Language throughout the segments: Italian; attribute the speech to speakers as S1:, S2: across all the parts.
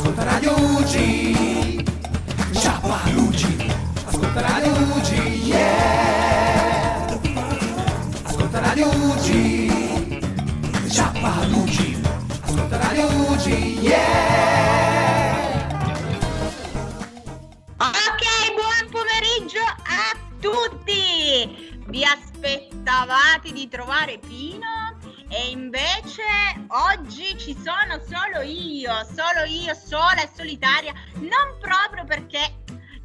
S1: Ascolta Radio UG. Ciapalugi. Ascolta Radio UG. Yeah. Ascolta Radio UG. Ciapalugi. Ascolta Radio UG. Yeah.
S2: Ok, buon pomeriggio a tutti! Vi aspettavate di trovare Pino? E invece oggi ci sono solo io, solo io, sola e solitaria, non proprio perché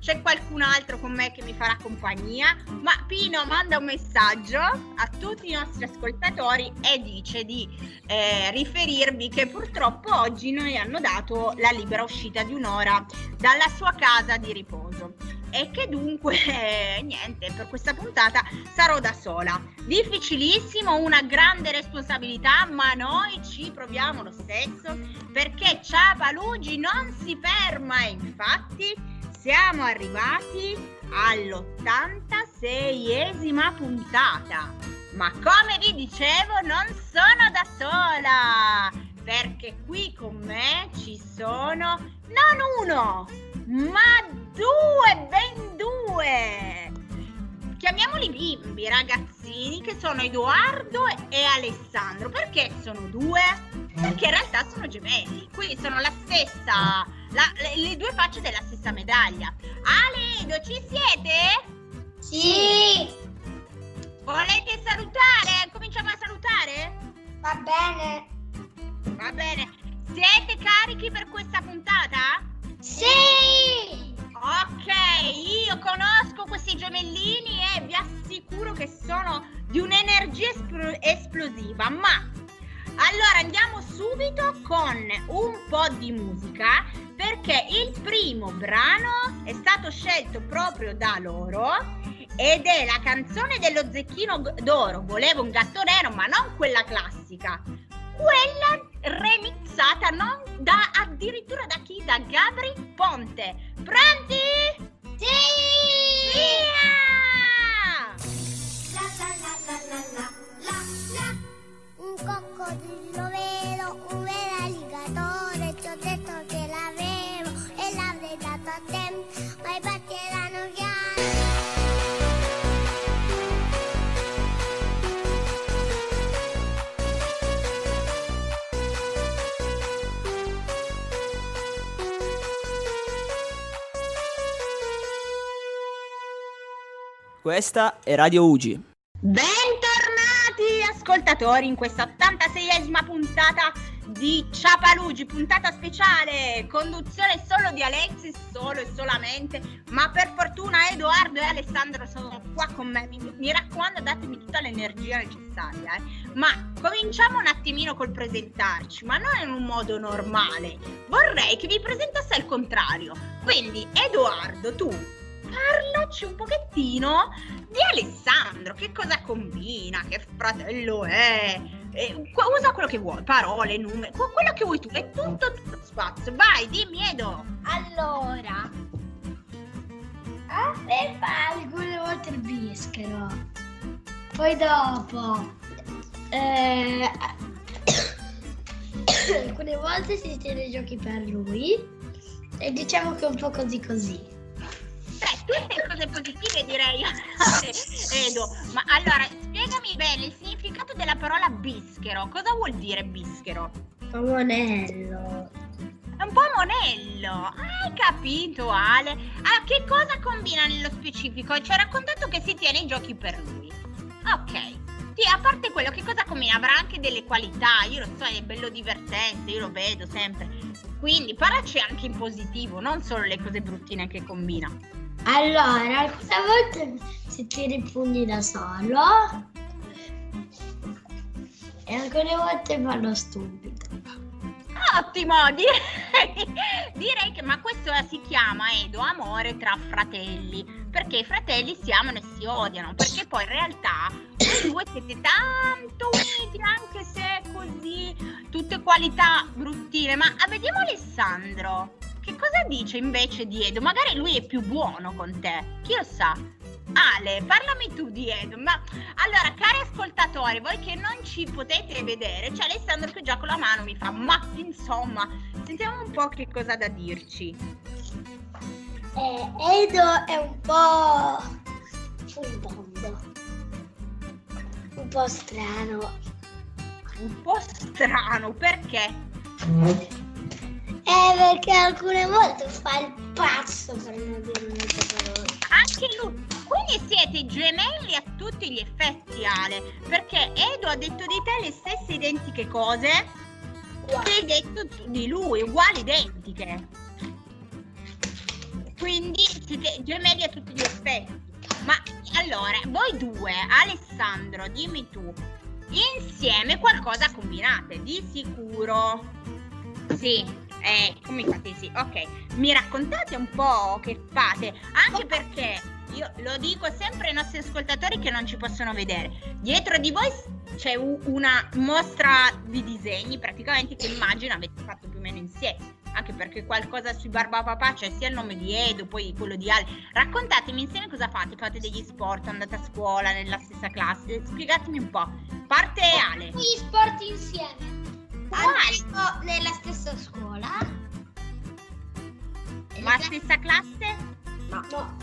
S2: c'è qualcun altro con me che mi farà compagnia, ma Pino manda un messaggio a tutti i nostri ascoltatori e dice di eh, riferirvi che purtroppo oggi noi hanno dato la libera uscita di un'ora dalla sua casa di riposo. E che dunque eh, niente per questa puntata sarò da sola. Difficilissimo una grande responsabilità ma noi ci proviamo lo stesso perché Ciapalugi non si ferma infatti siamo arrivati all'86esima puntata. Ma come vi dicevo, non sono da sola, perché qui con me ci sono non uno, ma due, ben due. Chiamiamoli bimbi, ragazzini, che sono Edoardo e Alessandro. Perché sono due? Perché in realtà sono gemelli, quindi sono la stessa la, le, le, due facce della stessa medaglia. Aledo, ci siete?
S3: Sì.
S2: Volete salutare? Cominciamo a salutare?
S3: Va bene.
S2: Va bene. Siete carichi per questa puntata?
S3: Sì.
S2: Ok, io conosco questi gemellini e vi assicuro che sono di un'energia espl- esplosiva, ma allora andiamo subito con un po' di musica perché il primo brano è stato scelto proprio da loro ed è la canzone dello zecchino d'oro. Volevo un gatto nero, ma non quella classica, quella remixata non da addirittura da chi? Da Gabri Ponte. Pronti?
S3: Sì!
S2: Via!
S3: Un coccodrillo vero, un vero alligatore, ti ho detto che l'avevo e l'avrei dato a te, ma i patti erano chiari.
S4: Questa è Radio Ugi.
S2: Bentornati ascoltatori in questa 86esima puntata di Ciapalugi, puntata speciale, conduzione solo di Alexis, solo e solamente, ma per fortuna Edoardo e Alessandro sono qua con me, mi, mi raccomando datemi tutta l'energia necessaria, eh. ma cominciamo un attimino col presentarci, ma non in un modo normale, vorrei che vi presentasse al contrario, quindi Edoardo tu parlaci un pochettino di Alessandro, che cosa combina, che fratello è, eh, usa quello che vuoi, parole, numeri, quello che vuoi tu, è tutto tutto spazio, vai, dimmi Edo.
S3: Allora, a me alcune volte il bischero, poi dopo, eh, alcune volte si tiene i giochi per lui e diciamo che è un po' così così.
S2: Beh, tutte cose positive direi, Edo. Ma allora, spiegami bene il significato della parola bischero. Cosa vuol dire bischero?
S3: Monello.
S2: È un po' monello. Hai capito, Ale? Allora, che cosa combina nello specifico? Ci ha raccontato che si tiene i giochi per lui. Ok. Sì, a parte quello, che cosa combina? Avrà anche delle qualità, io lo so, è bello divertente, io lo vedo sempre. Quindi parlaci anche in positivo, non solo le cose bruttine che combina.
S3: Allora, alcune volte si tira i pugni da solo e alcune volte fa lo stupido.
S2: Ottimo, direi, direi che ma questo si chiama Edo amore tra fratelli, perché i fratelli si amano e si odiano, perché poi in realtà voi due siete tanto uniti anche se così, tutte qualità bruttine, ma vediamo Alessandro, che cosa dice invece di Edo? Magari lui è più buono con te, chi lo sa? Ale, parlami tu di Edo. Ma allora, cari ascoltatori, voi che non ci potete vedere, c'è Alessandro che già con la mano mi fa, ma insomma, sentiamo un po' che cosa ha da dirci.
S3: Eh, Edo è un po' un mondo. Un po' strano.
S2: Un po' strano, perché?
S3: Eh, perché alcune volte fa il pazzo per non dire un'altra parola.
S2: Anche lui. Quindi siete gemelli a tutti gli effetti, Ale. Perché Edo ha detto di te le stesse identiche cose che hai detto di lui, uguali identiche. Quindi siete gemelli a tutti gli effetti. Ma allora, voi due, Alessandro, dimmi tu, insieme qualcosa combinate, di sicuro. Sì, eh, come fate sì? Ok, mi raccontate un po' che fate, anche perché io lo dico sempre ai nostri ascoltatori che non ci possono vedere. Dietro di voi c'è una mostra di disegni praticamente che immagino avete fatto più o meno insieme. Anche perché qualcosa sui Barbapapà c'è sia il nome di Edo, poi quello di Ale. Raccontatemi insieme cosa fate. Fate degli sport, andate a scuola nella stessa classe. Spiegatemi un po'. Parte Ale.
S3: Gli sport insieme. Andiamo nella stessa scuola.
S2: Ma stessa classe?
S3: No.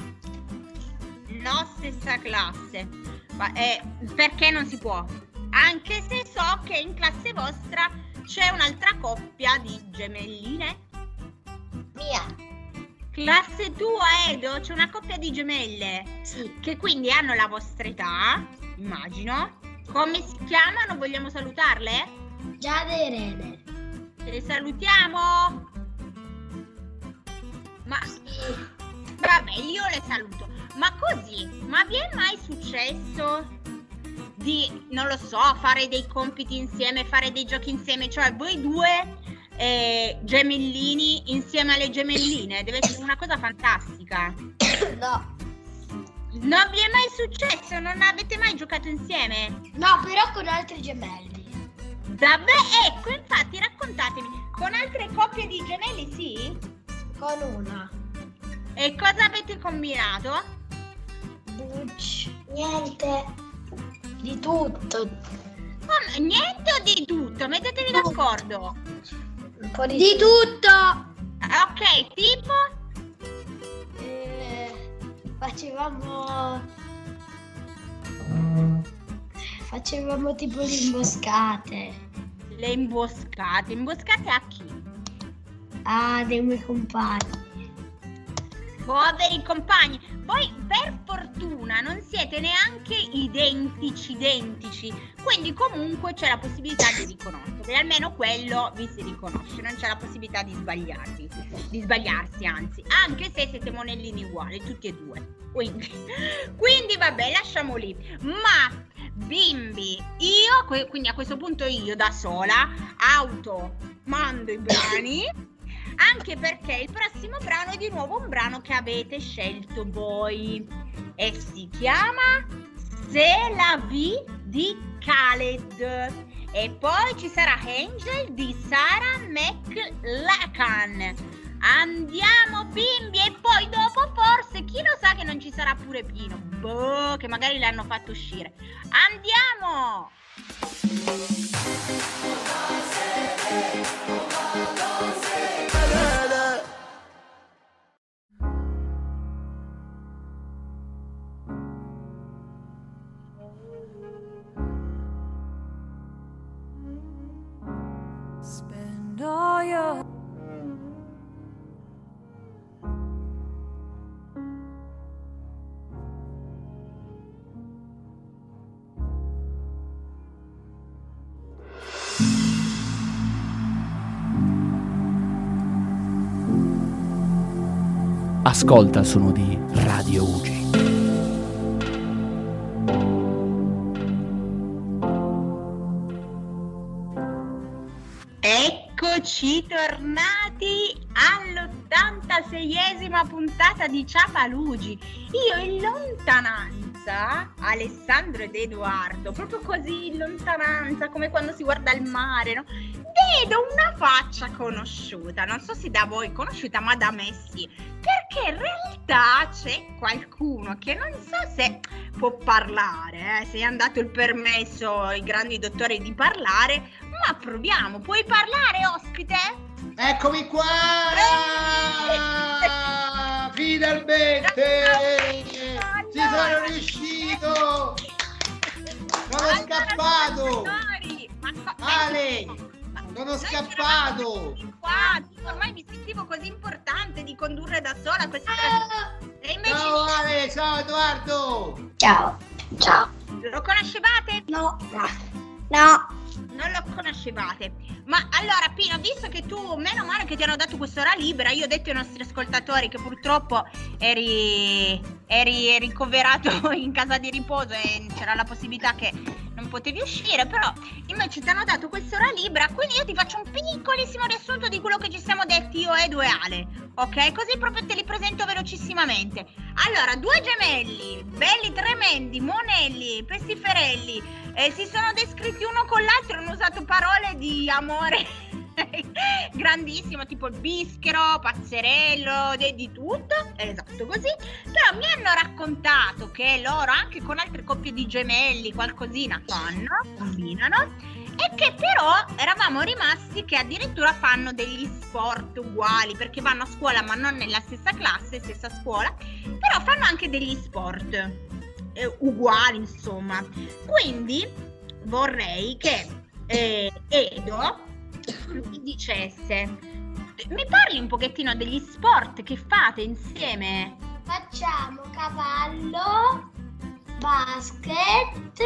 S2: No, stessa classe. Ma, eh, perché non si può? Anche se so che in classe vostra c'è un'altra coppia di gemelline.
S3: Mia.
S2: Classe tua, Edo, c'è una coppia di gemelle
S3: Sì.
S2: che quindi hanno la vostra età, immagino. Come si chiamano? Vogliamo salutarle?
S3: Giada e Rene.
S2: Le salutiamo? Ma vabbè, io le saluto. Ma così, ma vi è mai successo di, non lo so, fare dei compiti insieme, fare dei giochi insieme? Cioè, voi due eh, gemellini insieme alle gemelline? Deve essere una cosa fantastica.
S3: No.
S2: Non vi è mai successo? Non avete mai giocato insieme?
S3: No, però con altri gemelli.
S2: Davvero? Ecco, infatti, raccontatemi. Con altre coppie di gemelli, sì?
S3: Con una.
S2: E cosa avete combinato?
S3: Bucci. Niente. Di tutto.
S2: Come? Niente o di tutto? Mettetevi d'accordo.
S3: Un po' di, di tutto.
S2: Ok, tipo?
S3: Eh, facevamo. Facevamo tipo le imboscate
S2: Le imboscate. Imboscate a chi?
S3: a dei miei compagni.
S2: Poveri compagni. Voi per fortuna non siete neanche identici identici. Quindi comunque c'è la possibilità di riconoscere. Almeno quello vi si riconosce. Non c'è la possibilità di sbagliarsi. Di sbagliarsi, anzi. Anche se siete monellini uguali, tutti e due. Quindi, quindi vabbè, lasciamo lì. Ma bimbi, io, quindi a questo punto io da sola, auto, mando i brani. Anche perché il prossimo brano è di nuovo un brano che avete scelto voi. E si chiama Se la vie di Khaled. E poi ci sarà Angel di Sarah McLachlan. Andiamo bimbi e poi dopo forse chi lo sa che non ci sarà pure Pino. Boh, che magari l'hanno fatto uscire. Andiamo!
S5: Ascolta sono di Radio Ugi.
S2: Eccoci tornati all'86esima puntata di Ciapalugi. Io in lontananza, Alessandro ed Edoardo, proprio così in lontananza, come quando si guarda il mare, no? Vedo una faccia conosciuta, non so se da voi conosciuta, ma da me sì. Perché in realtà c'è qualcuno che non so se può parlare, eh, se è andato il permesso ai grandi dottori di parlare, ma proviamo. Puoi parlare, ospite?
S6: Eccomi qua! Finalmente! Ci sono riuscito! Sono
S2: Allora,
S6: scappato!
S2: dottori, ma co-
S6: Ale, sono scappato!
S2: qua, Ormai mi sentivo così importante di condurre da sola questa trasmissione. E invece
S6: Ciao Ale, ciao Edoardo!
S3: Ciao. Ciao.
S2: lo conoscevate?
S3: No. No.
S2: Non lo conoscevate. Ma allora, Pino, visto che tu, meno male che ti hanno dato quest'ora libera, io ho detto ai nostri ascoltatori che purtroppo eri, eri ricoverato in casa di riposo e c'era la possibilità che non potevi uscire, però invece ti hanno dato quest'ora libera, quindi io ti faccio un piccolissimo riassunto di quello che ci siamo detti io, Edu e Ale, ok? Così proprio te li presento velocissimamente. Allora, due gemelli, belli tremendi, monelli, pestiferelli, eh, si sono descritti uno con l'altro, hanno usato parole di amore grandissimo, tipo il bischero, pazzerello, di tutto, esatto così. Però mi hanno raccontato che loro anche con altre coppie di gemelli qualcosina fanno, combinano, e che però eravamo rimasti che addirittura fanno degli sport uguali, perché vanno a scuola ma non nella stessa classe, stessa scuola, però fanno anche degli sport eh, uguali, insomma. Quindi vorrei che eh, Edo mi dicesse, mi parli un pochettino degli sport che fate insieme?
S3: Facciamo cavallo, basket,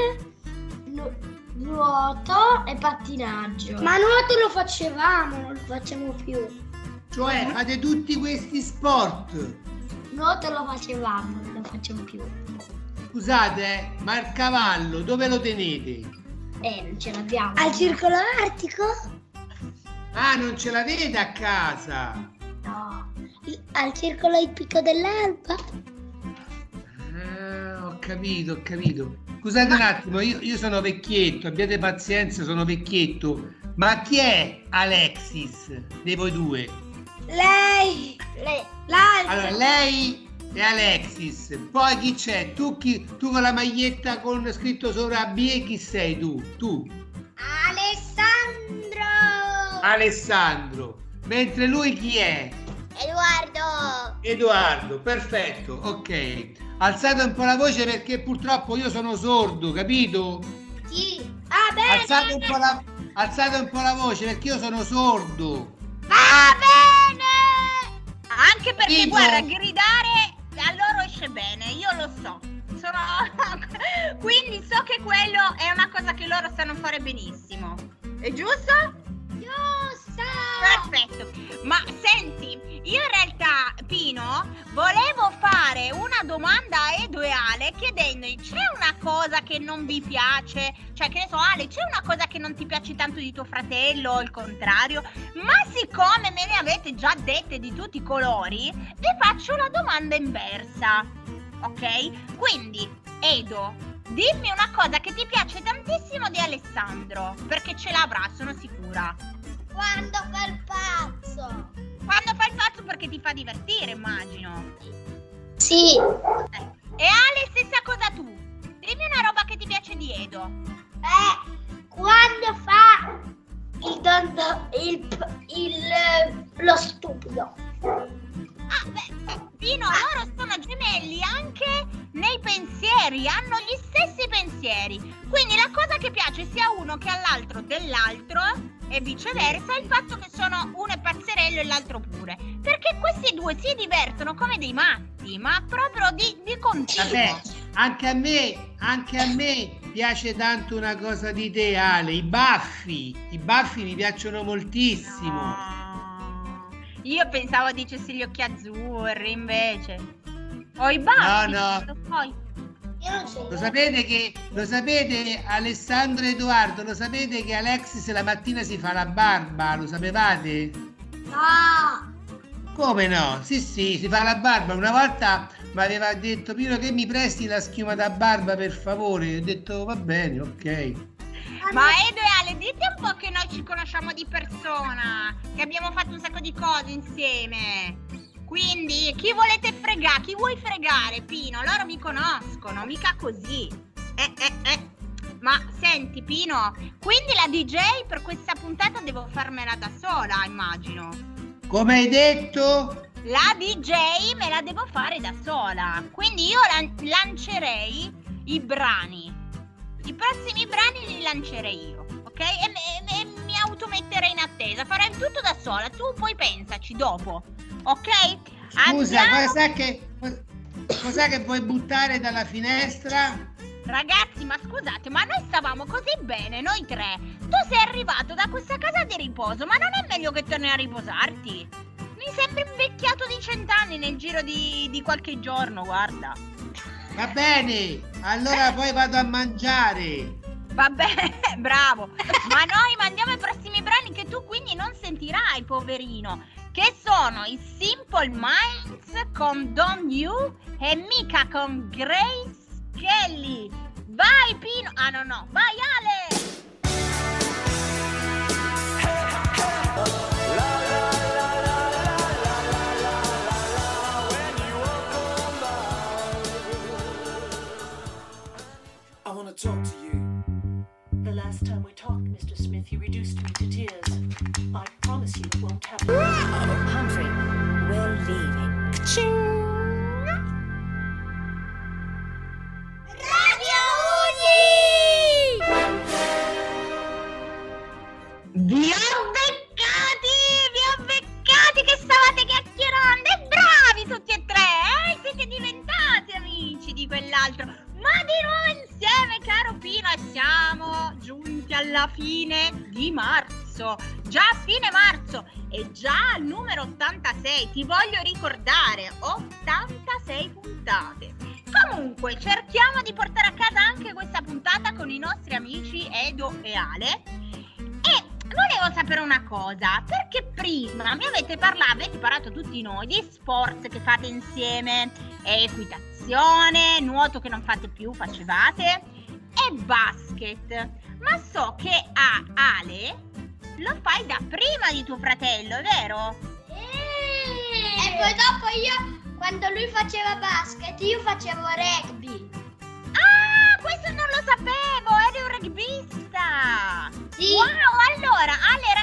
S3: nu- nuoto e pattinaggio. Ma nuoto lo facevamo, non lo facciamo più.
S6: Cioè, fate tutti questi sport!
S3: Nuoto lo facevamo, non lo facciamo più.
S6: Scusate, ma il cavallo dove lo tenete?
S3: Eh, non ce l'abbiamo. Al circolo artico?
S6: Ah, non ce l'avete a casa!
S3: No. Al circolo ippico dell'Alba?
S6: Ah, ho capito, ho capito. Scusate un attimo, io, io sono vecchietto, abbiate pazienza, sono vecchietto. Ma chi è Alexis dei voi due?
S3: Lei! Lei! L'Alba!
S6: Allora, lei e Alexis. Poi chi c'è? Tu, chi, tu con la maglietta con scritto sopra B e chi sei tu? Tu,
S3: Alessandro!
S6: Alessandro. Mentre lui chi è?
S3: Edoardo!
S6: Edoardo, perfetto, ok. Alzate un po' la voce perché purtroppo io sono sordo, capito?
S3: Sì! Ah, bene!
S6: Alzate un po' la, alzate un po' la voce perché io sono sordo.
S3: Va bene!
S2: Anche perché
S6: Tipo-
S2: guarda, gridare a loro esce bene, io lo so. Sono... Quindi so che quello è una cosa che loro sanno fare benissimo. È giusto?
S3: Giusto!
S2: Perfetto. Ma senti, io in realtà, Pino, volevo fare una domanda a Edo e Ale chiedendogli c'è una cosa che non vi piace? Cioè, che ne so, Ale, c'è una cosa che non ti piace tanto di tuo fratello o il contrario? Ma siccome me ne avete già dette di tutti i colori, vi faccio la domanda inversa. Ok? Quindi, Edo, dimmi una cosa che ti piace tantissimo di Alessandro, perché ce l'avrà, sono sicura.
S3: Quando fa il pazzo!
S2: Quando fai il pazzo perché ti fa divertire, immagino.
S3: Sì!
S2: Eh. E Ale, stessa cosa tu. Dimmi una roba che ti piace di Edo.
S3: Eh, quando fa il dondo, il, il, eh, lo stupido.
S2: Ah, beh, Pino, loro sono gemelli anche nei pensieri, hanno gli stessi pensieri. Quindi la cosa che piace sia a uno che all'altro dell'altro e viceversa è il fatto che sono uno è pazzerello e l'altro pure. Perché questi due si divertono come dei matti, ma proprio di, di continuo.
S6: Vabbè, anche a me, anche a me piace tanto una cosa di te, Ale, i baffi. I baffi mi piacciono moltissimo.
S2: No. Io pensavo dicessi gli occhi azzurri, invece. Ho i baffi.
S6: No, no.
S3: ce
S6: Lo sapete che, lo sapete Alessandro e Edoardo, lo sapete che Alexis la mattina si fa la barba, lo sapevate?
S3: No!
S6: Come no? Sì, sì, si fa la barba. Una volta mi aveva detto Pino che mi presti la schiuma da barba per favore. Ho detto va bene, ok.
S2: Ma Edo e Ale, dite po' che noi ci conosciamo di persona, che abbiamo fatto un sacco di cose insieme. Quindi chi volete fregare? Chi vuoi fregare, Pino? Loro mi conoscono, mica così. Eh, eh, eh. Ma senti, Pino, quindi la DJ per questa puntata devo farmela da sola, immagino.
S6: Come hai detto?
S2: La DJ me la devo fare da sola. Quindi io lan- lancerei i brani. I prossimi brani li lancerei io, ok? E, e- e mi autometterei in attesa. Farei tutto da sola. Tu poi pensaci dopo, ok?
S6: Scusa,
S2: Andiamo-
S6: cos'è che, cos'è che vuoi buttare dalla finestra?
S2: Ragazzi, ma scusate, ma noi stavamo così bene, noi tre. Tu sei arrivato da questa casa di riposo, ma non è meglio che torni a riposarti? Mi sembri invecchiato di cent'anni nel giro di, di qualche giorno, guarda.
S6: Va bene, allora poi vado a mangiare.
S2: Vabbè, bravo. Ma noi mandiamo i prossimi brani che tu quindi non sentirai, poverino. Che sono i Simple Minds con Don't You e Mika con Grace Kelly. Vai Pino. Ah no no, vai Ale. Tutti noi di sport che fate insieme, equitazione, nuoto che non fate più, facevate, e basket. Ma so che a Ale lo fai da prima di tuo fratello, vero?
S3: E poi dopo io, quando lui faceva basket, io facevo rugby.
S2: Ah, questo non lo sapevo, eri un rugbista!
S3: Sì.
S2: Wow, allora, Ale,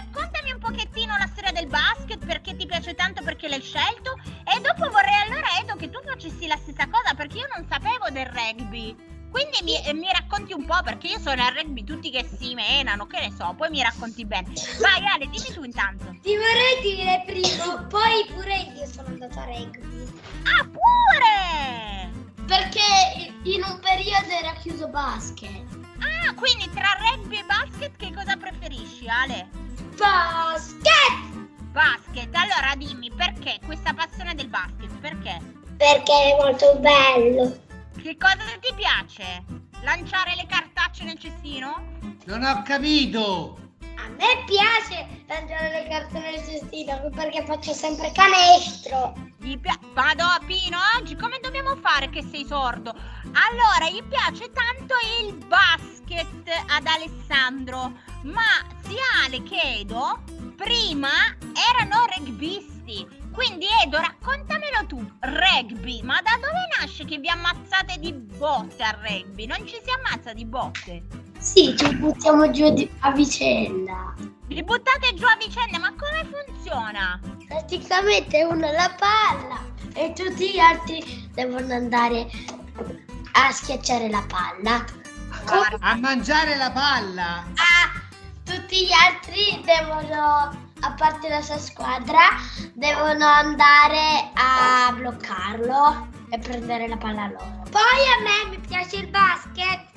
S2: perché l'hai scelto, e dopo vorrei allora, Edo, che tu facessi la stessa cosa, perché io non sapevo del rugby. Quindi mi, mi racconti un po', perché io sono al rugby tutti che si menano, che ne so, poi mi racconti bene. Vai Ale, dimmi tu intanto.
S3: Ti vorrei dire prima, poi pure io sono andata a rugby.
S2: Ah, pure!
S3: Perché in un periodo era chiuso basket.
S2: Ah, quindi tra rugby e basket che cosa preferisci, Ale?
S3: Basket!
S2: Basket, allora dimmi perché questa passione del basket? Perché?
S3: Perché è molto bello.
S2: Che cosa ti piace? Lanciare le cartacce nel cestino?
S6: Non ho capito.
S3: A me piace lanciare le carte nel cestino perché faccio sempre canestro.
S2: Gli pia- Vado a Pino oggi, come dobbiamo fare che sei sordo? Allora, gli piace tanto il basket ad Alessandro, ma sia Ale che Edo prima erano rugbisti. Quindi Edo, raccontamelo tu, rugby, ma da dove nasce che vi ammazzate di botte al rugby? Non ci si ammazza di botte?
S3: Sì, ci buttiamo giù di- a vicenda.
S2: Vi buttate giù a vicenda, ma come funziona?
S3: Praticamente uno la palla e tutti gli altri devono andare a schiacciare la palla.
S2: Guarda,
S6: A mangiare la palla.
S3: Ah, tutti gli altri devono, a parte la sua squadra, devono andare a bloccarlo e prendere la palla loro. Poi a me mi piace il basket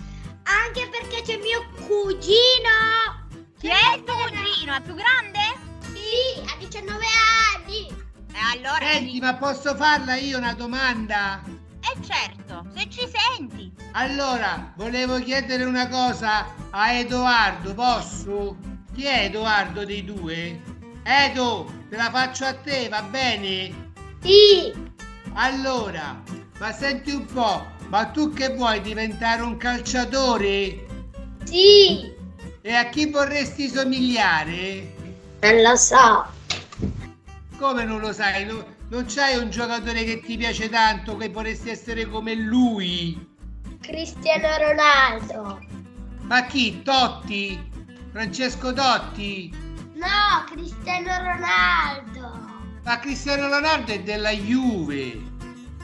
S3: anche perché c'è mio cugino.
S2: chi è il tuo cugino? È più grande?
S3: Sì, ha 19 anni.
S2: E allora...
S6: Senti, ma posso farla io una domanda?
S2: Eh certo, se ci senti.
S6: Allora, volevo chiedere una cosa a Edoardo, posso? Chi è Edoardo dei due? Edo, te la faccio a te, va bene?
S3: Sì,
S6: Allora, ma senti un po', ma tu che vuoi diventare un calciatore?
S3: sì.
S6: E a chi vorresti somigliare?
S3: Non lo so.
S6: Come non lo sai? No- non c'hai un giocatore che ti piace tanto, che vorresti essere come lui?
S3: Cristiano Ronaldo.
S6: Ma chi? Totti? Francesco Totti?
S3: No, Cristiano Ronaldo.
S6: Ma Cristiano Ronaldo è della Juve.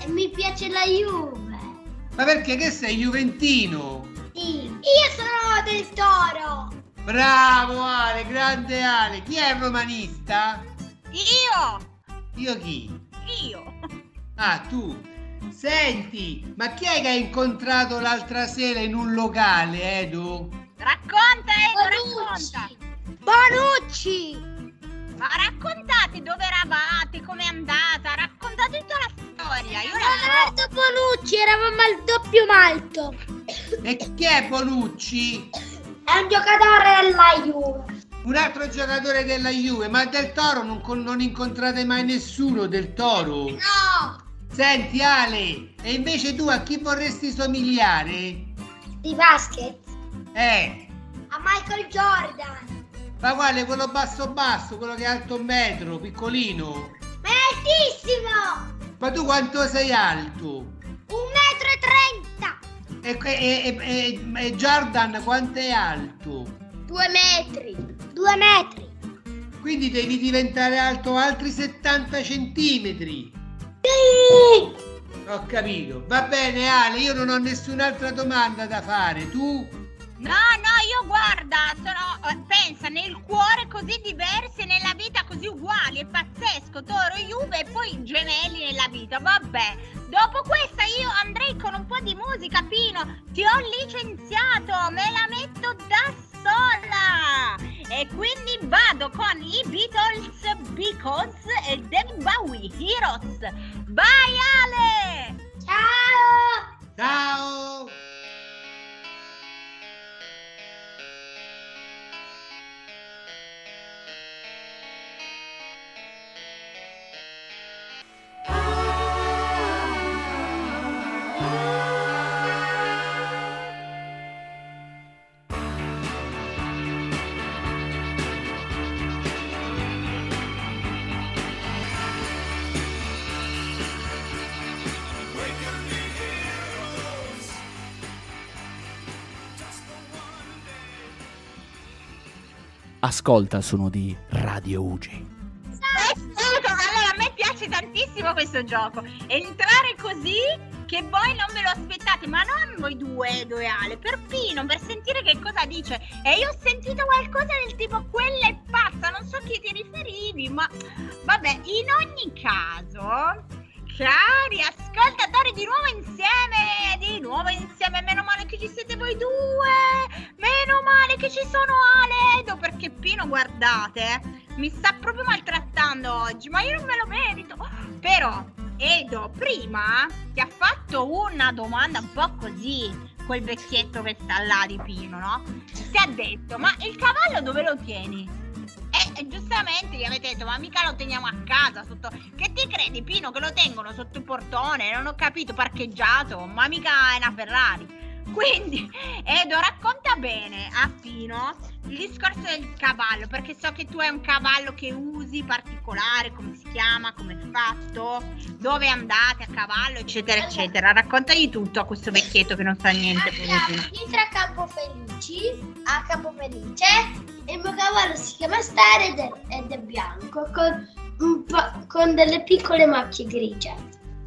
S3: E mi piace la Juve.
S6: Ma perché che sei juventino?
S3: Sì. Io sono del Toro.
S6: Bravo Ale, grande Ale. Chi è il romanista?
S2: Io!
S6: Io chi?
S2: Io!
S6: Ah, tu. Senti, ma chi è che hai incontrato l'altra sera in un locale, Edo?
S2: Racconta, Edo, racconta!
S3: Bonucci.
S2: Ma raccontate dove eravate, com'è andata, raccontate tutta la storia. Io.
S3: Leonardo Bonucci, eravamo al doppio malto.
S6: E chi è Bonucci?
S3: È un giocatore della Juve.
S6: Un altro giocatore della Juve, ma del Toro non, non incontrate mai nessuno del Toro.
S3: No.
S6: Senti Ale, e invece tu a chi vorresti somigliare?
S3: Di basket.
S6: Eh,
S3: A Michael Jordan.
S6: ma quale? Quello basso basso, quello che è alto un metro, piccolino.
S3: Ma è altissimo.
S6: Ma tu quanto sei alto?
S3: Un metro e trenta.
S6: E, e- e- e- Jordan quanto è alto?
S3: Due metri. Due metri.
S6: Quindi devi diventare alto altri 70 centimetri.
S3: Sì.
S6: Ho capito. Va bene Ale, io non ho nessun'altra domanda da fare. Tu?
S2: No, no, io guarda, sono, eh, pensa, nel cuore così diversi e nella vita così uguali, è pazzesco, Toro, Juve e poi gemelli nella vita, vabbè. Dopo questa io andrei con un po' di musica, Pino, ti ho licenziato, me la metto da sola. E quindi vado con i Beatles, Because e David Bowie, Heroes. Bye Ale!
S3: Ciao.
S6: Ciao!
S5: Ascolta sono di Radio Ugi.
S2: Allora a me piace tantissimo questo gioco. Entrare così che voi non ve lo aspettate, ma non voi due, Edo e Ale, per per sentire che cosa dice. E io ho sentito qualcosa del tipo quella è pazza, non so a chi ti riferivi, ma vabbè, in ogni caso, cari ascoltatori, di nuovo insieme, di nuovo insieme, meno male che ci siete voi due, meno male che ci sono Ale, Edo, perché Pino, guardate, mi sta proprio maltrattando oggi, ma io non me lo merito. Però, Edo, prima ti ha fatto una domanda un po' così, quel vecchietto che sta là di Pino, no? Ti ha detto, ma il cavallo dove lo tieni? Giustamente gli avete detto, ma mica lo teniamo a casa sotto... Che ti credi, Pino, che lo tengono sotto il portone? Non ho capito, parcheggiato, ma mica è una Ferrari. Quindi, Edo, racconta bene a Pino il discorso del cavallo, perché so che tu hai un cavallo che usi particolare, come si chiama, come è fatto, dove andate a cavallo, eccetera, eccetera. Raccontagli tutto a questo vecchietto che non sa niente.
S3: Andiamo a Campo Felici, a Campo Felice, il mio cavallo si chiama Star ed è, ed è bianco, con, un po', con delle piccole macchie grigie.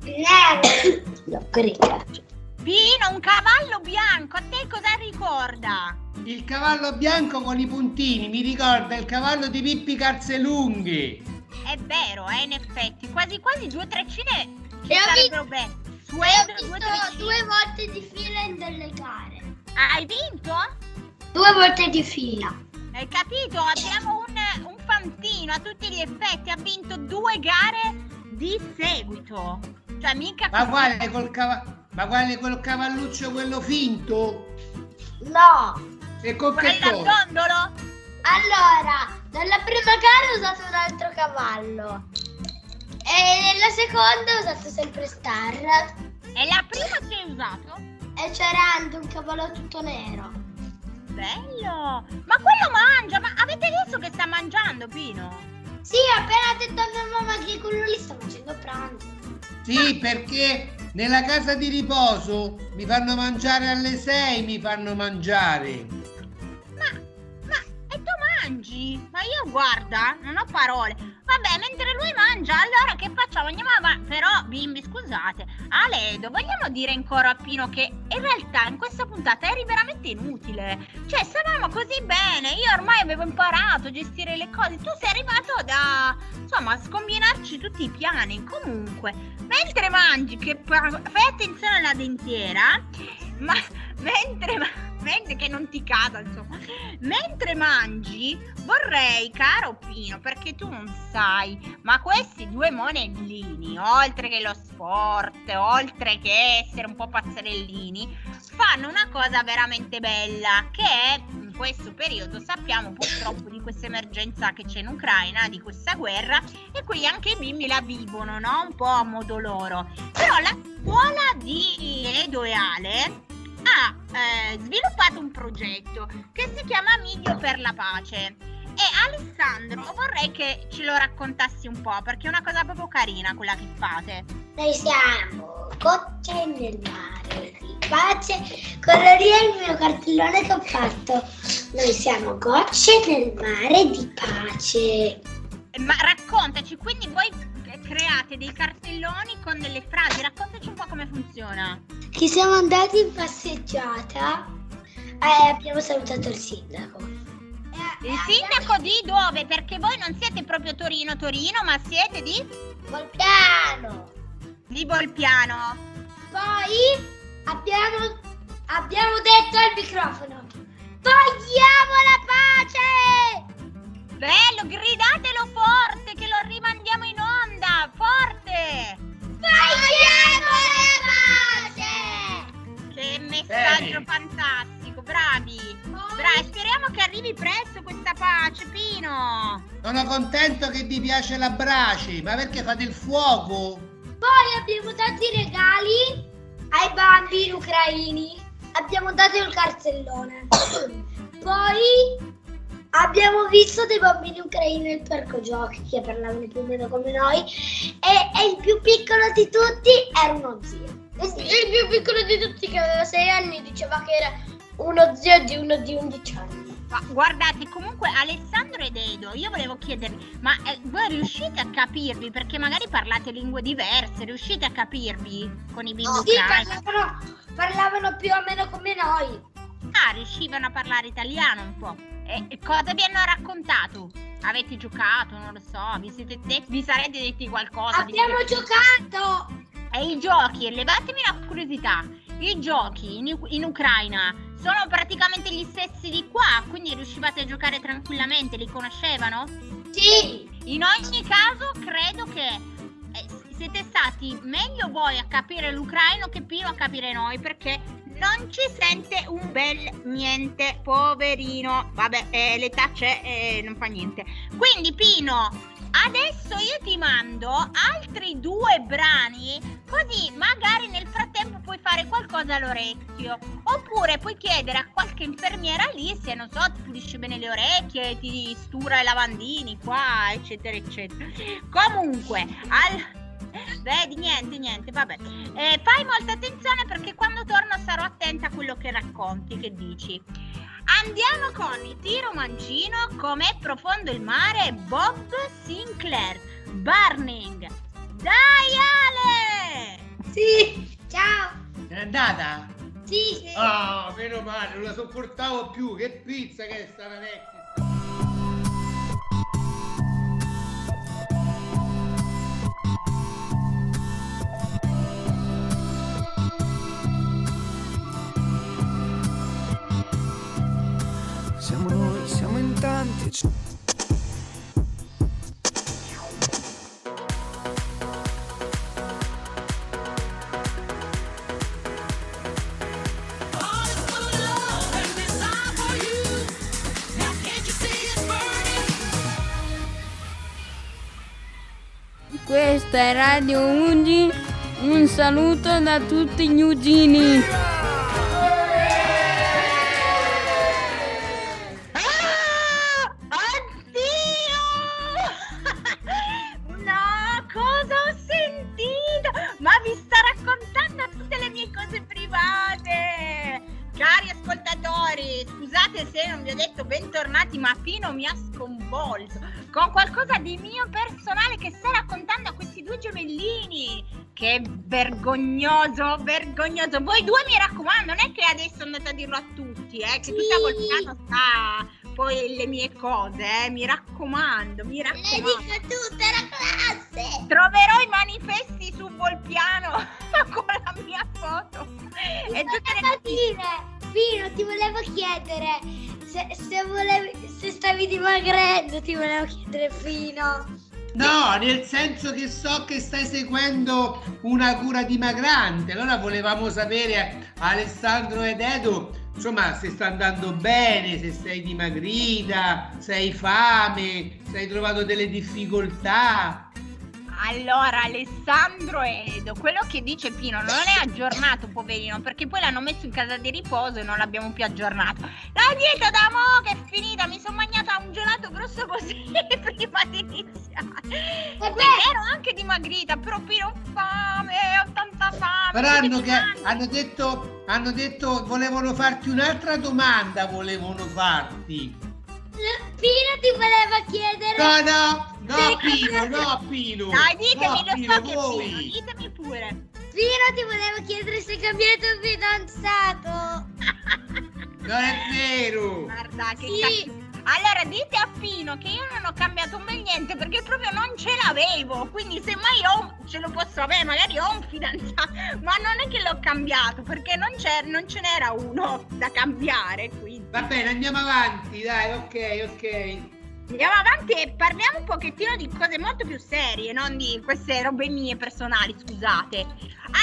S3: Nere! no, grigie.
S2: Pino, un cavallo bianco, a te cosa ricorda?
S6: Il cavallo bianco con i puntini mi ricorda il cavallo di Pippi Calzelunghe.
S2: È vero, eh, in effetti, quasi quasi due treccine ci
S3: E ho
S2: sarebbero bene. Su
S3: E ho
S2: Edo due
S3: vinto
S2: treccine.
S3: due volte di fila in delle gare.
S2: Hai vinto?
S3: Due volte di fila.
S2: Hai capito? Abbiamo un, un fantino a tutti gli effetti, ha vinto due gare di seguito. Cioè, mica
S6: Ma quale col cavallo? Ma quale quel cavalluccio quello finto?
S3: No.
S6: E con che cosa?
S3: Allora, nella prima gara ho usato un altro cavallo. E nella seconda ho usato sempre Star.
S2: È la prima che hai usato?
S3: E c'era anche un cavallo tutto nero.
S2: Bello! Ma che sta mangiando, Pino?
S3: Sì, appena detto a mia mamma che quello lì sta facendo pranzo.
S6: Sì, perché nella casa di riposo mi fanno mangiare alle 6, mi fanno mangiare.
S2: Ma, ma, e tu mangi? Ma io guarda, non ho parole. Vabbè, mentre lui mangia, allora che facciamo? Andiamo avanti. Però, bimbi, scusate. Aledo, vogliamo dire in coro a Pino che in realtà in questa puntata eri veramente inutile. Cioè, stavamo così bene. Io ormai avevo imparato a gestire le cose. Tu sei arrivato da, insomma, a scombinarci tutti i piani. Comunque, mentre mangi, che fai attenzione alla dentiera, ma mentre, mentre che non ti cada, insomma, mentre mangi, vorrei, caro Pino, perché tu non sai, ma questi due monellini, oltre che lo sport, oltre che essere un po' pazzarellini, fanno una cosa veramente bella, che è in questo periodo sappiamo purtroppo di questa emergenza che c'è in Ucraina, di questa guerra, e qui anche i bimbi la vivono, no? Un po' a modo loro. Però la scuola di Edo e Ale ha eh, sviluppato un progetto che si chiama Miglio per la pace. E Alessandro vorrei che ce lo raccontassi un po' perché è una cosa proprio carina quella che fate.
S3: Noi siamo gocce nel mare di pace. È il mio cartellone che ho fatto. Noi siamo gocce nel mare di pace.
S2: Ma raccontaci, quindi voi create dei cartelloni con delle frasi, raccontaci un po' come funziona.
S3: Che siamo andati in passeggiata e abbiamo salutato il sindaco.
S2: Il sindaco di dove? Perché voi non siete proprio Torino Torino, ma siete di
S3: Volpiano.
S2: di Volpiano.
S3: Poi abbiamo, abbiamo detto al microfono. Vogliamo la pace!
S2: Bello, gridatelo forte che lo rimandiamo in onda, forte!
S3: Vogliamo la pace!
S2: Che messaggio
S6: Bene.
S2: fantastico, bravi! Bravi, speriamo che arrivi presto questa pace, Pino!
S6: Sono contento che vi piace la brace, ma perché fate il fuoco?
S3: Poi abbiamo dato i regali ai bambini ucraini. Abbiamo dato il cartellone. Poi abbiamo visto dei bambini ucraini nel parco giochi che parlavano più o meno come noi. E, e il più piccolo di tutti era uno zio. Il più piccolo di tutti che aveva 6 anni diceva che era uno zio di uno di 11 anni.
S2: Ma guardate, comunque Alessandro ed Edo, io volevo chiedervi, ma eh, voi riuscite a capirvi? Perché magari parlate lingue diverse, riuscite a capirvi con i bimbi
S3: Sì,
S2: ucraini?
S3: parlavano, parlavano più o meno come noi.
S2: Ah, riuscivano a parlare italiano un po'. E, cosa vi hanno raccontato? Avete giocato, non lo so, vi, siete detti- vi sarete detti qualcosa? di
S3: Abbiamo
S2: divertente?
S3: giocato!
S2: E i giochi, levatemi la curiosità, i giochi in, in Ucraina sono praticamente gli stessi di qua, quindi riuscivate a giocare tranquillamente, li conoscevano?
S3: Sì!
S2: In ogni caso, credo che eh, siete stati meglio voi a capire l'ucraino che Pino a capire noi, perché non ci sente un bel niente, poverino. Vabbè, eh, l'età c'è e non fa niente. Quindi, Pino, adesso io ti mando altri due brani, così magari nel frattempo puoi fare qualcosa all'orecchio. Oppure puoi chiedere a qualche infermiera lì se, non so, ti pulisce bene le orecchie, ti stura i lavandini qua, eccetera, eccetera. Comunque, al... Vedi, niente, niente, vabbè. Eh, fai molta attenzione perché quando torno sarò attenta a quello che racconti, che dici. Andiamo con il tiro mancino, com'è profondo il mare, Bob Sinclair, Burning. Dai Ale!
S3: Sì! Ciao!
S6: È andata?
S3: Sì!
S6: Ah, meno male, non la sopportavo più. Che pizza che è stata vecchia.
S1: Tanti.
S7: Questa è Radio Ugi, un saluto da tutti gli ugini.
S2: Vergognoso, vergognoso. Voi due mi raccomando, non è che adesso andate a dirlo a tutti, eh, che tutta Volpiano sa poi le mie cose, eh, mi raccomando, mi
S3: Le
S2: raccomando.
S3: dico a tutta la classe.
S2: Troverò i manifesti su Volpiano con la mia foto. E tutte le
S3: Pino, Pino, ti volevo chiedere se, se, volevi, se stavi dimagrendo, ti volevo chiedere Pino.
S6: No, nel senso che so che stai seguendo una cura dimagrante. Allora volevamo sapere, Alessandro ed Edo, insomma, se sta andando bene, se sei dimagrita, se hai fame, se hai trovato delle difficoltà.
S2: Allora, Alessandro Edo, quello che dice Pino non è aggiornato, poverino, perché poi l'hanno messo in casa di riposo e non l'abbiamo più aggiornato. La dieta da mo' che è finita, mi sono mangiata un gelato grosso così prima di iniziare.
S3: Vabbè.
S2: Quindi ero anche dimagrita, però Pino ho fame, ho tanta fame.
S6: Però hanno, che- hanno detto, hanno detto, volevano farti un'altra domanda, volevano farti.
S3: Pino ti voleva chiedere.
S6: No, no, no. Pino, no, Pino.
S2: Dai, ditemi,
S6: no,
S2: lo
S6: Pino,
S2: so che è
S6: voi.
S2: Pino, ditemi pure.
S3: Pino ti voleva chiedere se hai cambiato fidanzato.
S6: Non è vero.
S2: Guarda che
S3: Sì.
S2: cacchio. Allora dite a Pino che io non ho cambiato un bel niente perché proprio non ce l'avevo. Quindi semmai ho, ce lo posso avere, magari ho un fidanzato, ma non è che l'ho cambiato perché non, c'è, non ce n'era uno da cambiare. Quindi
S6: Va bene, andiamo avanti, dai, ok, ok.
S2: Andiamo avanti e parliamo un pochettino di cose molto più serie, non di queste robe mie personali, scusate.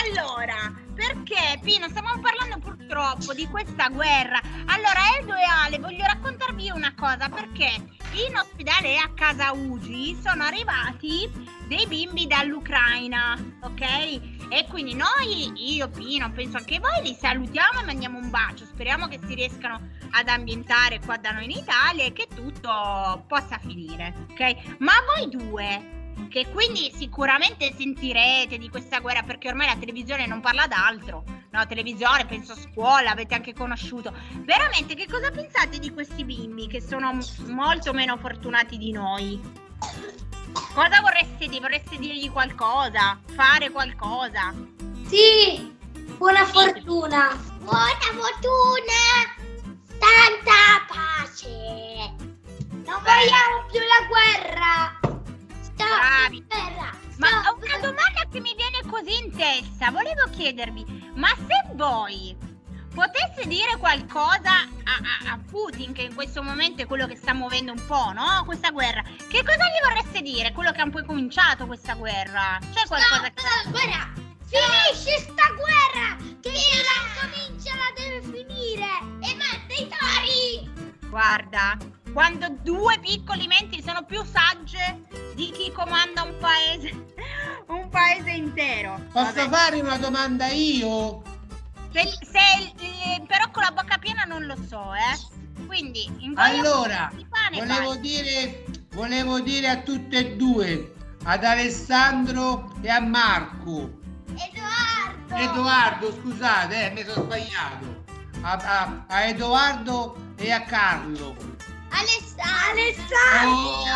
S2: Allora, perché Pino, stiamo parlando purtroppo di questa guerra. Allora, Edo e Ale, voglio raccontarvi una cosa, perché in ospedale a casa Ugi sono arrivati dei bimbi dall'Ucraina, ok? E quindi noi, io, Pino, penso anche voi, li salutiamo e mandiamo un bacio. Speriamo che si riescano ad ambientare qua da noi in Italia e che tutto possa finire, ok? Ma voi due, che quindi sicuramente sentirete di questa guerra perché ormai la televisione non parla d'altro. No, televisione, penso scuola, avete anche conosciuto. Veramente, che cosa pensate di questi bimbi che sono molto meno fortunati di noi? Cosa vorreste dire? Vorreste dirgli qualcosa? Fare qualcosa?
S3: Sì, buona fortuna. Buona fortuna. Tanta pace. Non vogliamo più la guerra. Stop guerra.
S2: Ma
S3: Stop
S2: una domanda che mi viene così in testa, volevo chiedervi, ma se voi potesse dire qualcosa a, a- a Putin, che in questo momento è quello che sta muovendo un po', no? Questa guerra, che cosa gli vorreste dire? Quello che ha un po' cominciato questa guerra? C'è qualcosa che...
S3: Stop, guerra. Finisce sta guerra. Che chi la comincia la deve finire. E mette i tori.
S2: Guarda, quando due piccoli menti sono più sagge di chi comanda un paese, un paese intero.
S6: Posso
S2: Vabbè.
S6: fare una domanda io?
S2: Se, se- eh, però con la bocca piena non lo so, eh. Quindi,
S6: Allora,
S2: di pane,
S6: volevo dire, volevo dire a tutte e due, ad Alessandro e a Marco.
S3: Edoardo.
S6: Edoardo, scusate, eh, mi sono sbagliato. A, a- a Edoardo e a Carlo.
S3: Alessandro.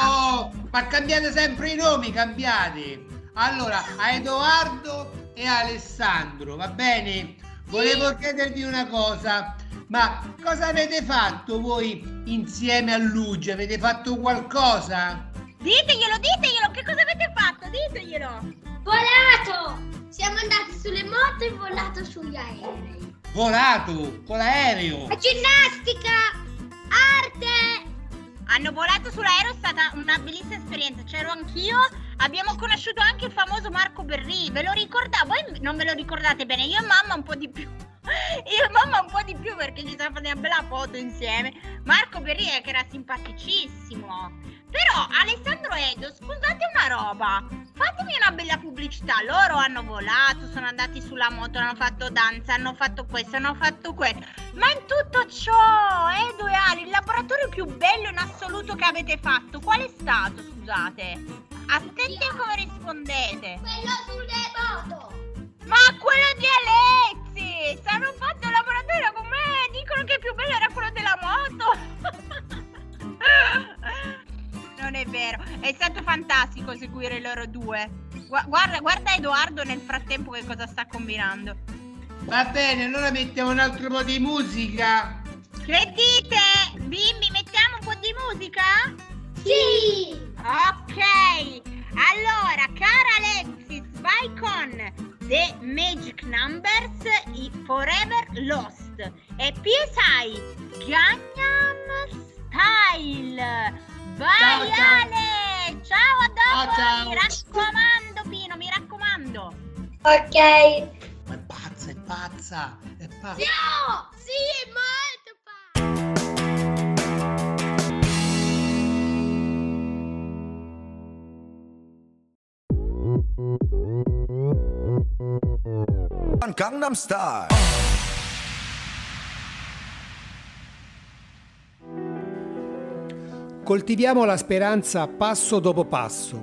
S6: Oh, ma cambiate sempre i nomi, cambiate. Allora, a Edoardo e a Alessandro, va bene? Volevo chiedervi una cosa, ma cosa avete fatto voi insieme a Luigi? Avete fatto qualcosa?
S2: Diteglielo, diteglielo, che cosa avete fatto? Diteglielo.
S3: Volato. Siamo andati sulle moto e volato sugli aerei.
S6: Volato con l'aereo.
S3: La ginnastica. Arte.
S2: Hanno volato sull'aereo, è stata una bellissima esperienza. C'ero anch'io. Abbiamo conosciuto anche il famoso Marco Berri. Ve lo ricordate? Voi non ve lo ricordate bene. Io e mamma un po' di più. Io e mamma un po' di più perché ci siamo fatti una bella foto insieme. Marco Berri che era simpaticissimo. Però Alessandro Edo, scusate una roba. Fatemi una bella pubblicità. Loro hanno volato, sono andati sulla moto, hanno fatto danza, hanno fatto questo, hanno fatto quello. Ma in tutto ciò, Edo e Ali, il laboratorio più bello in assoluto che avete fatto, qual è stato, scusate? Attenti a come rispondete.
S3: Quello sulle moto.
S2: Gua- Guarda, guarda Edoardo nel frattempo che cosa sta combinando.
S6: Va bene, allora mettiamo un altro po' di musica.
S2: Che dite? Bimbi, mettiamo un po' di musica?
S3: Sì!
S2: Ok, allora, cara Alexis, vai con The Magic Numbers i Forever Lost e PSI Gangnam Style. Vai
S6: Ciao, ciao.
S2: Ale! Ciao, a dopo!
S6: Ciao, ciao.
S2: Mi raccomando, Pino, mi raccomando.
S3: Ok.
S6: Ma è pazza, è pazza, è pazza.
S3: No! Sì, molto
S8: Gangnam Style.
S9: Coltiviamo la speranza passo dopo passo.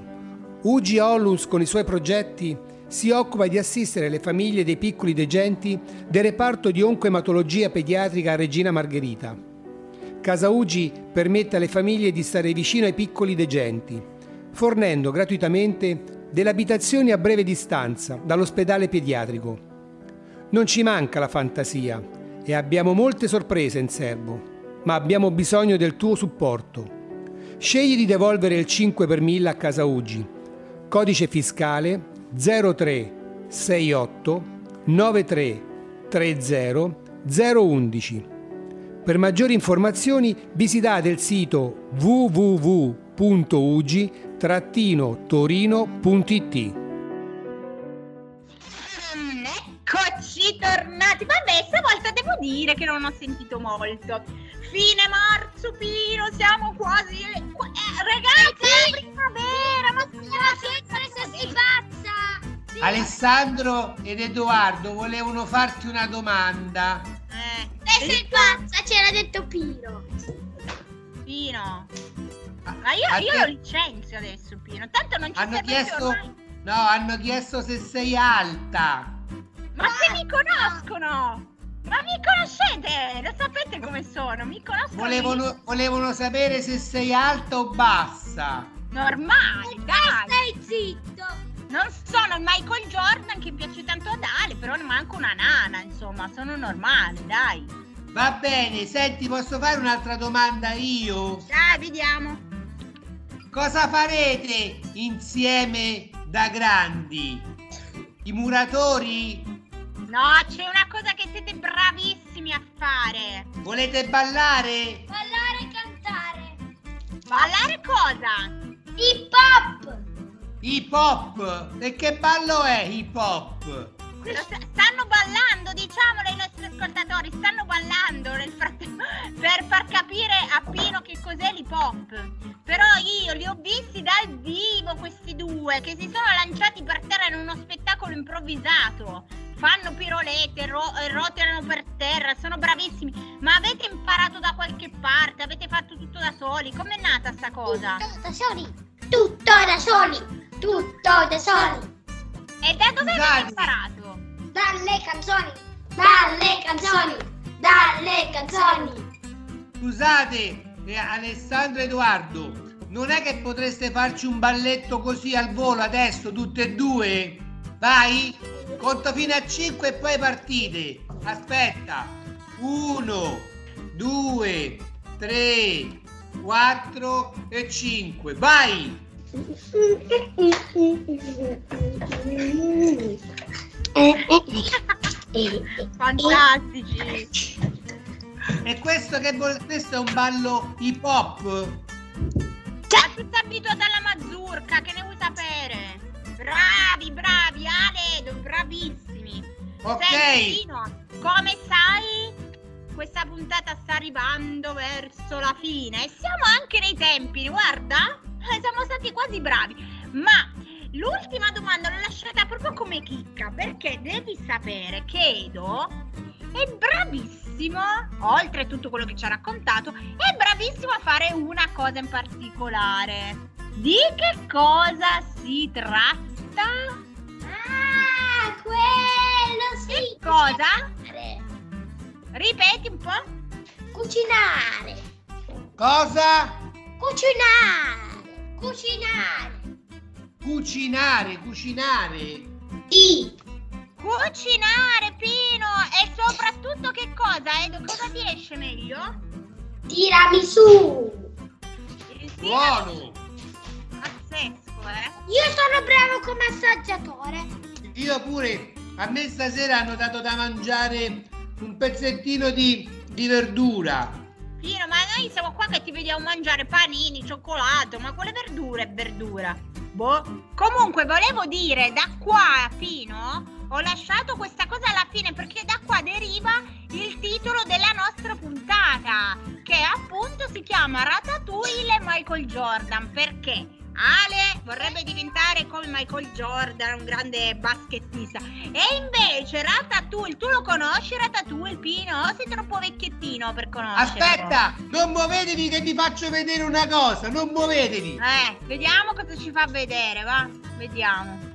S9: Ugi Ollus con i suoi progetti si occupa di assistere le famiglie dei piccoli degenti del reparto di oncoematologia pediatrica a Regina Margherita. Casa Ugi permette alle famiglie di stare vicino ai piccoli degenti, fornendo gratuitamente delle abitazioni a breve distanza dall'ospedale pediatrico. Non ci manca la fantasia e abbiamo molte sorprese in serbo, ma abbiamo bisogno del tuo supporto. Scegli di devolvere il 5 per 1000 a Casa Ugi. Codice fiscale 0368 9330 011. Per maggiori informazioni visitate il sito www.ugi-torino.it.
S2: Eccoci tornati. Vabbè, stavolta devo dire che non ho sentito molto. Fine marzo, Pino, siamo quasi. eh, eh, ragazzi, è la primavera, ma
S3: sempre se si pazza!
S6: Alessandro ed Edoardo volevano farti una domanda.
S2: Eh,
S3: Se sei pazza, ce l'ha detto Pino.
S2: Pino. Ma io, io
S6: te-
S2: lo licenzio adesso, Pino. Tanto non ci
S6: Hanno
S2: serve più
S6: chiesto,
S2: ormai.
S6: no, hanno chiesto se sei alta.
S2: Ma se mi conoscono! Ma mi conoscete? Lo sapete come sono? Mi conoscono.
S6: Volevano, volevano sapere se sei alta o bassa.
S2: Normali, dai!
S3: Stai zitto!
S2: Non sono il Michael Jordan che piace tanto ad Ale, però ne manco una nana, insomma, sono normale, dai.
S6: Va bene, senti, posso fare un'altra domanda io?
S2: Dai, vediamo.
S6: Cosa farete insieme da grandi? I muratori?
S2: No, c'è una cosa che siete bravissimi a fare.
S6: Volete ballare?
S3: Ballare e cantare!
S2: Ballare cosa?
S3: Hip hop!
S6: Hip hop? E che ballo è hip hop?
S2: Stanno ballando, diciamolo ai nostri ascoltatori, stanno ballando nel frattempo per far capire a Pino che cos'è l'hip hop. Però io li ho visti dal vivo questi due che si sono lanciati per terra in uno spettacolo improvvisato. Fanno pirolette, ro- eh, rotolano per terra, sono bravissimi. Ma avete imparato da qualche parte? Avete fatto tutto da soli? Com'è nata sta cosa?
S3: Tutto da soli! Tutto da soli! Tutto da soli!
S2: E da dove avete imparato?
S3: Dalle canzoni! Dalle canzoni! Dalle canzoni!
S6: Scusate, eh, Alessandro Edoardo, non è che potreste farci un balletto così al volo adesso, tutte e due? Vai? Conto fino a 5 e poi partite. Aspetta. 1, 2, 3, 4 e 5. Vai!
S2: Fantastici!
S6: E questo che vuol- questo è un ballo hip hop?
S2: Ma tutta abituata alla mazurka, che ne vuoi sapere? Bravi, bravi, Ale, bravissimi.
S6: Ok.
S2: Senti, come sai, questa puntata sta arrivando verso la fine e siamo anche nei tempi, guarda, eh, siamo stati quasi bravi. Ma l'ultima domanda l'ho lasciata proprio come chicca, perché devi sapere che Edo è bravissimo, oltre a tutto quello che ci ha raccontato, è bravissimo a fare una cosa in particolare. Di che cosa si tratta?
S3: Ah, quello sì!
S2: Che cosa?
S3: Cucinare!
S2: Ripeti un po'.
S3: Cucinare!
S6: Cosa?
S3: Cucinare! Cucinare!
S6: Cucinare, cucinare.
S3: Sì.
S2: Cucinare, Pino! E soprattutto che cosa, Edo? Cosa ti esce meglio?
S3: Tiramisù.
S6: Buono.
S2: Pazzesco, eh?
S3: Io sono bravo come assaggiatore.
S6: Io pure, a me stasera hanno dato da mangiare un pezzettino di, di verdura.
S2: Pino, ma noi siamo qua che ti vediamo mangiare panini, cioccolato, ma quale verdura è verdura? Boh. Comunque, volevo dire, da qua, Pino, ho lasciato questa cosa alla fine perché da qua deriva il titolo della nostra puntata, che appunto si chiama Ratatouille Michael Jordan. Perché? Ale vorrebbe diventare come Michael Jordan, un grande baschettista. E invece Ratatouille, tu lo conosci Ratatouille, Pino? O sei troppo vecchiettino per conoscerlo?
S6: Aspetta, non muovetevi che vi faccio vedere una cosa, non muovetevi.
S2: Eh, vediamo cosa ci fa vedere, va? Vediamo.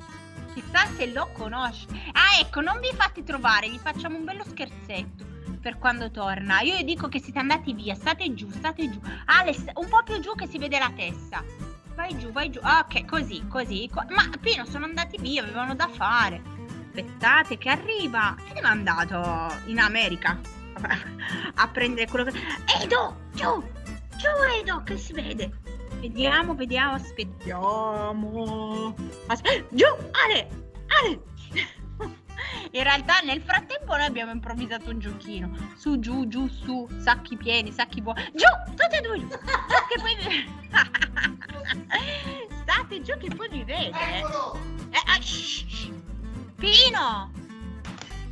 S2: Chissà se lo conosci. Ah, ecco, non vi fate trovare, gli facciamo un bello scherzetto per quando torna. Io gli dico che siete andati via, state giù, state giù. Ale, un po' più giù che si vede la testa. Vai giù, vai giù. Ah, ok, così, così. co- Ma Pino sono andati via, avevano da fare. Aspettate che arriva. E ne è andato in America a prendere quello che. Edo, giù, giù Edo, che si vede. Vediamo, vediamo, aspettiamo. Aspe- giù, Ale, Ale. In realtà nel frattempo noi abbiamo improvvisato un giochino. Su, giù, giù, su, sacchi pieni, sacchi buoni. Giù, tutti e due giù. Che poi... State giù che poi mi vede. Eh, ah, shh, shh. Pino!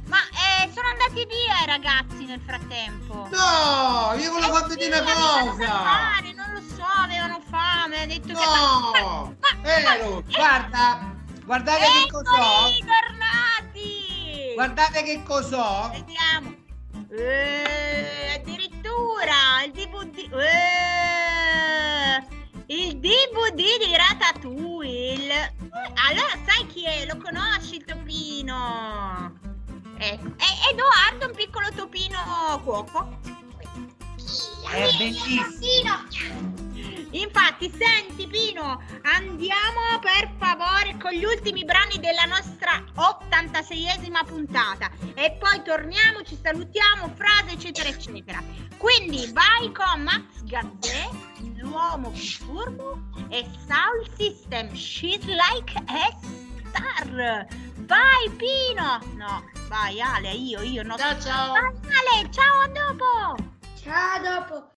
S2: Ma eh, sono andati via i ragazzi nel frattempo.
S6: No, io volevo far vedere una
S2: avevano da
S6: cosa.
S2: fare, non lo so, avevano fame, ha detto
S6: No,
S2: che... Ma- ma-
S6: Ero, guarda, guardate che cos'ho.
S2: Eccoli, tornati!
S6: Guardate che cos'ho.
S2: Vediamo. Eh, addirittura il DVD. Eh, il DVD di Ratatouille. Allora sai chi è? Lo conosci il topino? Eh, è Edoardo, un piccolo topino cuoco.
S6: È bellissimo.
S2: Infatti, senti Pino, andiamo per favore con gli ultimi brani della nostra 86esima puntata e poi torniamo, ci salutiamo, frase eccetera eccetera. Quindi vai con Max Gazzè, l'uomo più furbo e Soul System, She's Like a Star. Vai Pino! No, vai Ale, io, io, no.
S6: Ciao, ciao.
S2: Vai Ale, ciao, a dopo!
S3: Ciao, dopo.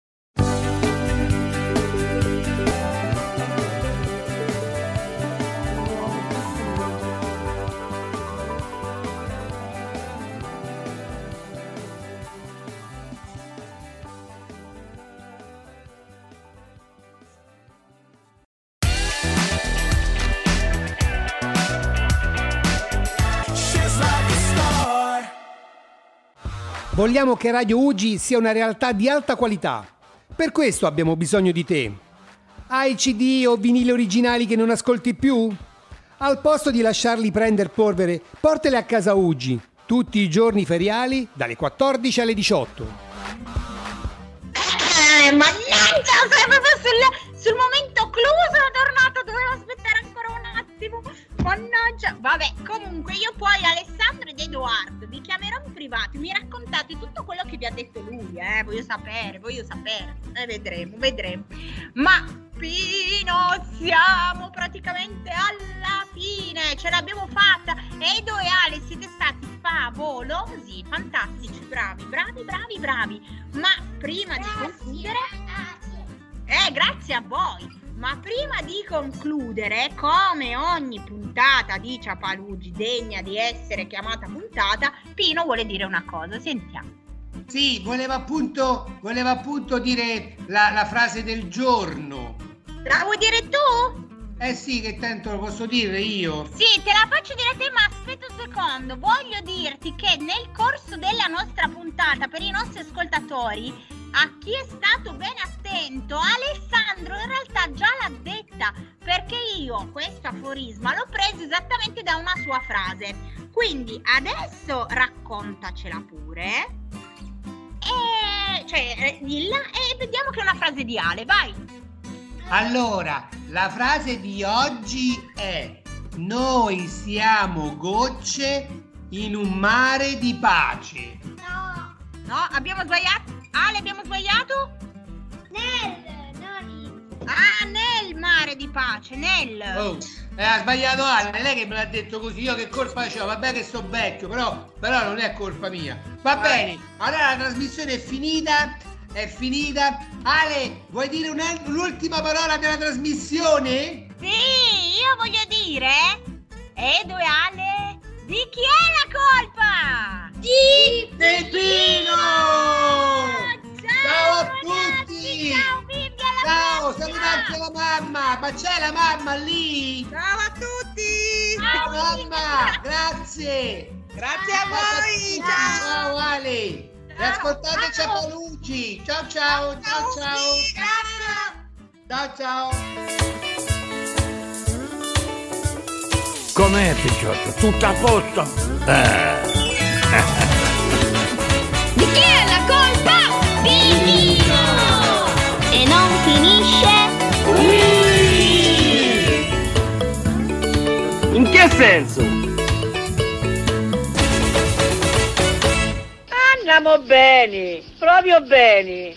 S9: Vogliamo che Radio Ugi sia una realtà di alta qualità. Per questo abbiamo bisogno di te. Hai CD o vinili originali che non ascolti più? Al posto di lasciarli prendere polvere, portali a casa Ugi, tutti i giorni feriali dalle 14 alle 18.
S2: Eh, mannaggia, sei proprio sul, sul momento clou sono tornato, dovevo aspettare ancora un attimo. Mannaggia. Vabbè, comunque io poi Alessandro ed Edoardo vi chiamerò in privato, mi raccontate tutto quello che vi ha detto lui, eh, voglio sapere, voglio sapere. E vedremo, vedremo. Ma Pino, siamo praticamente alla fine, ce l'abbiamo fatta. Edo e Ale siete stati favolosi, fantastici, bravi, bravi, bravi, bravi. Ma prima di concludere... Eh, grazie a voi. Ma prima di concludere, come ogni puntata di Ciapalugi degna di essere chiamata puntata, Pino vuole dire una cosa. Sentiamo.
S6: Sì, voleva appunto, voleva appunto dire la, la frase del giorno.
S2: La vuoi dire tu?
S6: Eh sì, che tanto lo posso dire io.
S2: Sì, te la faccio dire a te, ma aspetta un secondo. Voglio dirti che nel corso della nostra puntata, per i nostri ascoltatori, a chi è stato ben attento, Alessandro in realtà già l'ha detta, perché io questo aforisma l'ho preso esattamente da una sua frase. Quindi adesso raccontacela pure. E cioè, dilla e vediamo che è una frase di Ale, vai.
S6: Allora, la frase di oggi è Noi siamo gocce in un mare di pace.
S2: No. No, abbiamo sbagliato. Ale, abbiamo sbagliato?
S3: Nel, non
S2: Ah, nel mare di pace, nel.
S6: Oh, eh, ha sbagliato Ale, è lei che me l'ha detto così, io che colpa c'ho? Vabbè che sto vecchio, però, però non è colpa mia. Va bene, allora la trasmissione è finita, è finita. Ale, vuoi dire l'ultima parola della trasmissione?
S2: Sì, io voglio dire, Edo e Ale, di chi è la colpa?
S3: Di
S6: Pepino! Ciao a tutti!
S2: Ciao Bibbia alla
S6: Ciao,
S2: prossima!
S6: saluta anche la mamma, ma c'è la mamma lì?
S2: Ciao a tutti!
S6: Ciao mamma, grazie!
S2: Grazie a voi!
S6: Ciao, ciao Ale! E ascoltateci a Palucci! Ciao ciao, ciao ciao! Ciao ciao!
S8: Com'è Picciotto? Tutto a posto? Eh.
S3: Di chi è la colpa? Di Dio! E non finisce
S10: In che senso? Andiamo bene, proprio bene.